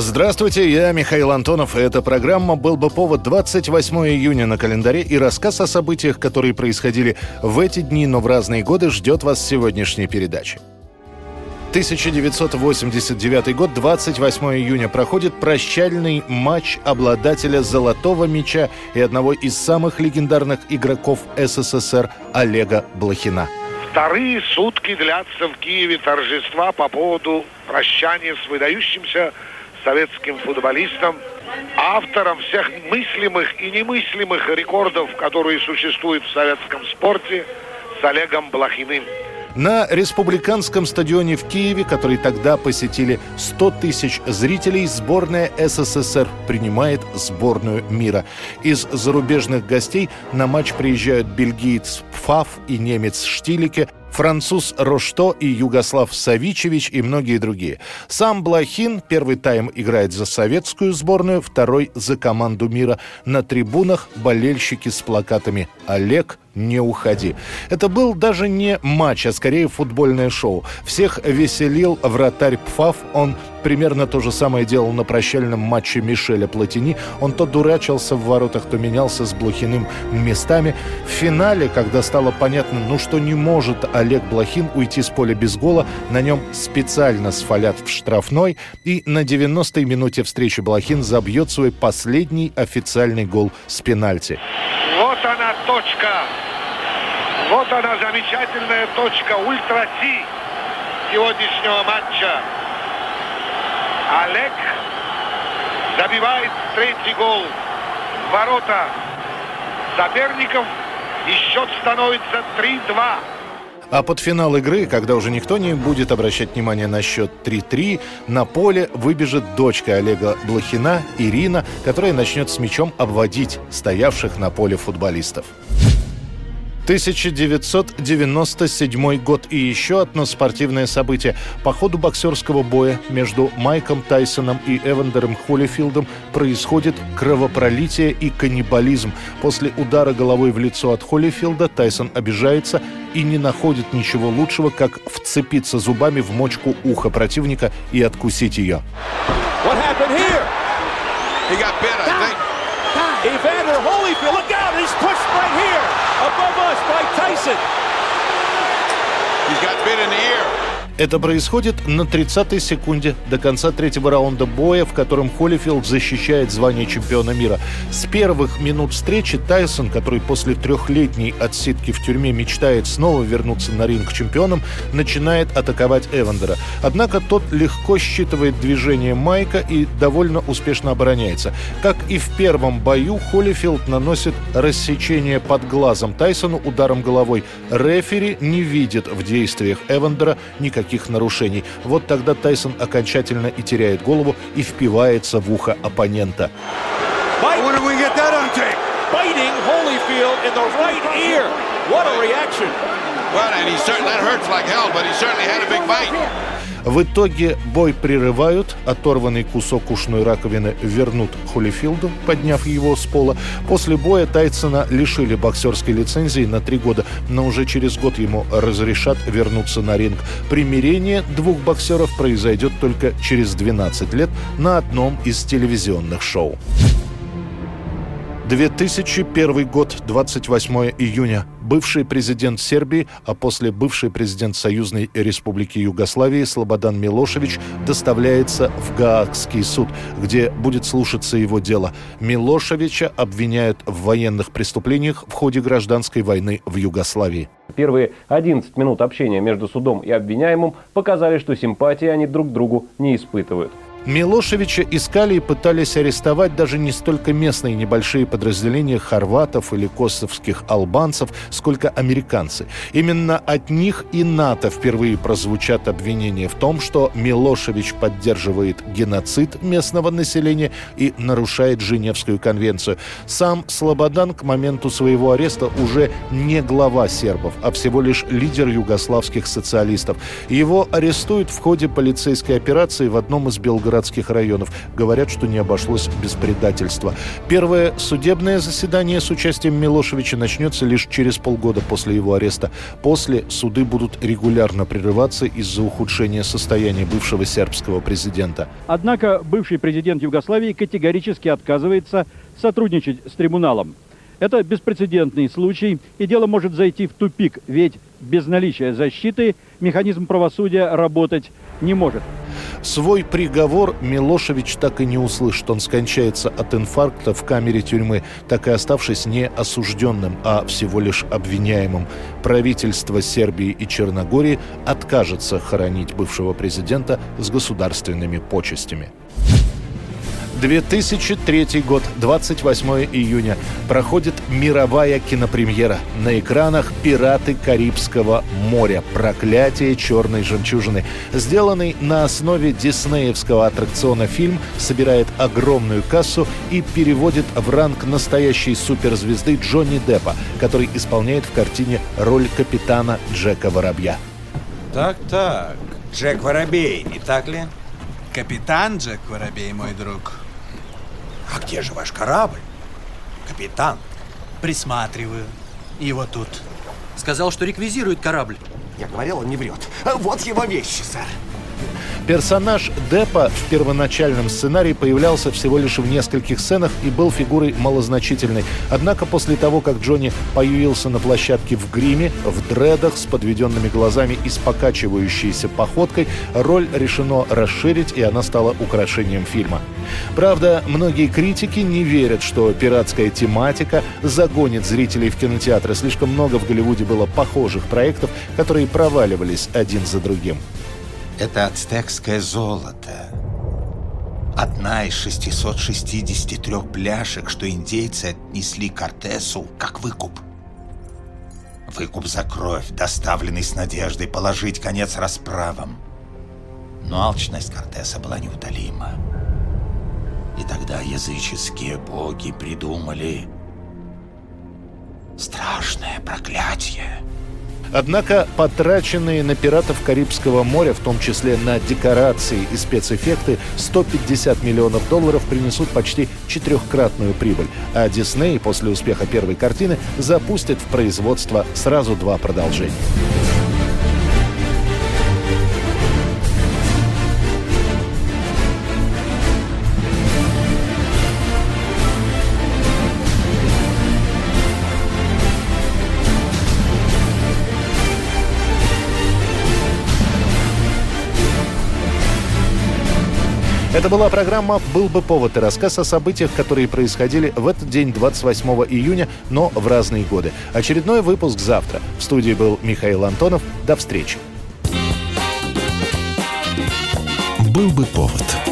Здравствуйте, я Михаил Антонов, и эта программа «Был бы повод» 28 июня на календаре, и рассказ о событиях, которые происходили в эти дни, но в разные годы, ждет вас сегодняшней передаче. 1989 год, 28 июня, проходит прощальный матч обладателя «Золотого мяча» и одного из самых легендарных игроков СССР Олега Блохина. Вторые сутки длятся в Киеве торжества по поводу прощания с выдающимся советским футболистом, автором всех мыслимых и немыслимых рекордов, которые существуют в советском спорте, с Олегом Блохиным. На республиканском стадионе в Киеве, который тогда посетили 100 тысяч зрителей, сборная СССР принимает сборную мира. Из зарубежных гостей на матч приезжают бельгиец Пфаф и немец Штилике, француз Рошто и Югослав Савичевич и многие другие. Сам Блохин первый тайм играет за советскую сборную, второй за команду мира. На трибунах болельщики с плакатами «Олег, не уходи». Это был даже не матч, а скорее футбольное шоу. Всех веселил вратарь Пфаф. Он примерно то же самое делал на прощальном матче Мишеля Платини. Он то дурачился в воротах, то менялся с Блохиным местами. В финале, когда стало понятно, ну что не может Олег Блохин уйти с поля без гола, на нем специально сфалят в штрафной, и на 90-й минуте встречи Блохин забьет свой последний официальный гол с пенальти. Вот она точка. Вот она замечательная точка ультра Си сегодняшнего матча. Олег забивает третий гол ворота соперников. И счет становится 3-2. А под финал игры, когда уже никто не будет обращать внимание на счет 3-3, на поле выбежит дочка Олега Блохина, Ирина, которая начнет с мячом обводить стоявших на поле футболистов. 1997 год и еще одно спортивное событие. По ходу боксерского боя между Майком Тайсоном и Эвандером Холлифилдом происходит кровопролитие и каннибализм. После удара головой в лицо от Холлифилда Тайсон обижается и не находит ничего лучшего, как вцепиться зубами в мочку уха противника и откусить ее. What happened here? He got bit, I think. Evander Holyfield, look out! He's pushed right here, above us by Tyson. He's got bit in the ear. Это происходит на 30-й секунде до конца третьего раунда боя, в котором Холлифилд защищает звание чемпиона мира. С первых минут встречи Тайсон, который после трехлетней отсидки в тюрьме мечтает снова вернуться на ринг чемпионом, начинает атаковать Эвандера. Однако тот легко считывает движение Майка и довольно успешно обороняется. Как и в первом бою, Холлифилд наносит рассечение под глазом Тайсону ударом головой. Рефери не видит в действиях Эвандера никаких нарушений. Вот тогда Тайсон окончательно и теряет голову и впивается в ухо оппонента. Holyfield in the right ear. What a reaction. Well, and he certainly, that hurts like hell, but he certainly had a big bite. В итоге бой прерывают, оторванный кусок ушной раковины вернут Холлифилду, подняв его с пола. После боя Тайсона лишили боксерской лицензии на три года, но уже через год ему разрешат вернуться на ринг. Примирение двух боксеров произойдет только через 12 лет на одном из телевизионных шоу. 2001 год, 28 июня. Бывший президент Сербии, а после бывший президент Союзной Республики Югославии Слободан Милошевич доставляется в Гаагский суд, где будет слушаться его дело. Милошевича обвиняют в военных преступлениях в ходе гражданской войны в Югославии. Первые 11 минут общения между судом и обвиняемым показали, что симпатии они друг к другу не испытывают. Милошевича искали и пытались арестовать даже не столько местные небольшие подразделения хорватов или косовских албанцев, сколько американцы. Именно от них и НАТО впервые прозвучат обвинения в том, что Милошевич поддерживает геноцид местного населения и нарушает Женевскую конвенцию. Сам Слободан к моменту своего ареста уже не глава сербов, а всего лишь лидер югославских социалистов. Его арестуют в ходе полицейской операции в одном из белгородских городских районов. Говорят, что не обошлось без предательства. Первое судебное заседание с участием Милошевича начнется лишь через полгода после его ареста. После суды будут регулярно прерываться из-за ухудшения состояния бывшего сербского президента. Однако бывший президент Югославии категорически отказывается сотрудничать с трибуналом. Это беспрецедентный случай, и дело может зайти в тупик, ведь без наличия защиты механизм правосудия работать не может. Свой приговор Милошевич так и не услышит. Он скончается от инфаркта в камере тюрьмы, так и оставшись не осужденным, а всего лишь обвиняемым. Правительство Сербии и Черногории откажется хоронить бывшего президента с государственными почестями. 2003 год, 28 июня. Проходит мировая кинопремьера. На экранах «Пираты Карибского моря. Проклятие черной жемчужины». Сделанный на основе диснеевского аттракциона фильм собирает огромную кассу и переводит в ранг настоящей суперзвезды Джонни Деппа, который исполняет в картине роль капитана Джека Воробья. Так-так, Джек Воробей, не так ли? Капитан Джек Воробей, мой друг. А где же ваш корабль, капитан? Присматриваю. Его тут. Сказал, что реквизирует корабль. Я говорил, он не врет. Вот его вещи, сэр. Персонаж Деппа в первоначальном сценарии появлялся всего лишь в нескольких сценах и был фигурой малозначительной. Однако после того, как Джонни появился на площадке в гриме, в дредах, с подведенными глазами и с покачивающейся походкой, роль решено расширить, и она стала украшением фильма. Правда, многие критики не верят, что пиратская тематика загонит зрителей в кинотеатры. Слишком много в Голливуде было похожих проектов, которые проваливались один за другим. Это ацтекское золото. Одна из 663 пляшек, что индейцы отнесли Кортесу как выкуп. Выкуп за кровь, доставленный с надеждой положить конец расправам. Но алчность Кортеса была неутолима. И тогда языческие боги придумали страшное проклятие — Однако потраченные на пиратов Карибского моря, в том числе на декорации и спецэффекты, 150 миллионов долларов принесут почти четырехкратную прибыль. А Дисней после успеха первой картины запустит в производство сразу два продолжения. Это была программа «Был бы повод» и рассказ о событиях, которые происходили в этот день, 28 июня, но в разные годы. Очередной выпуск завтра. В студии был Михаил Антонов. До встречи. «Был бы повод»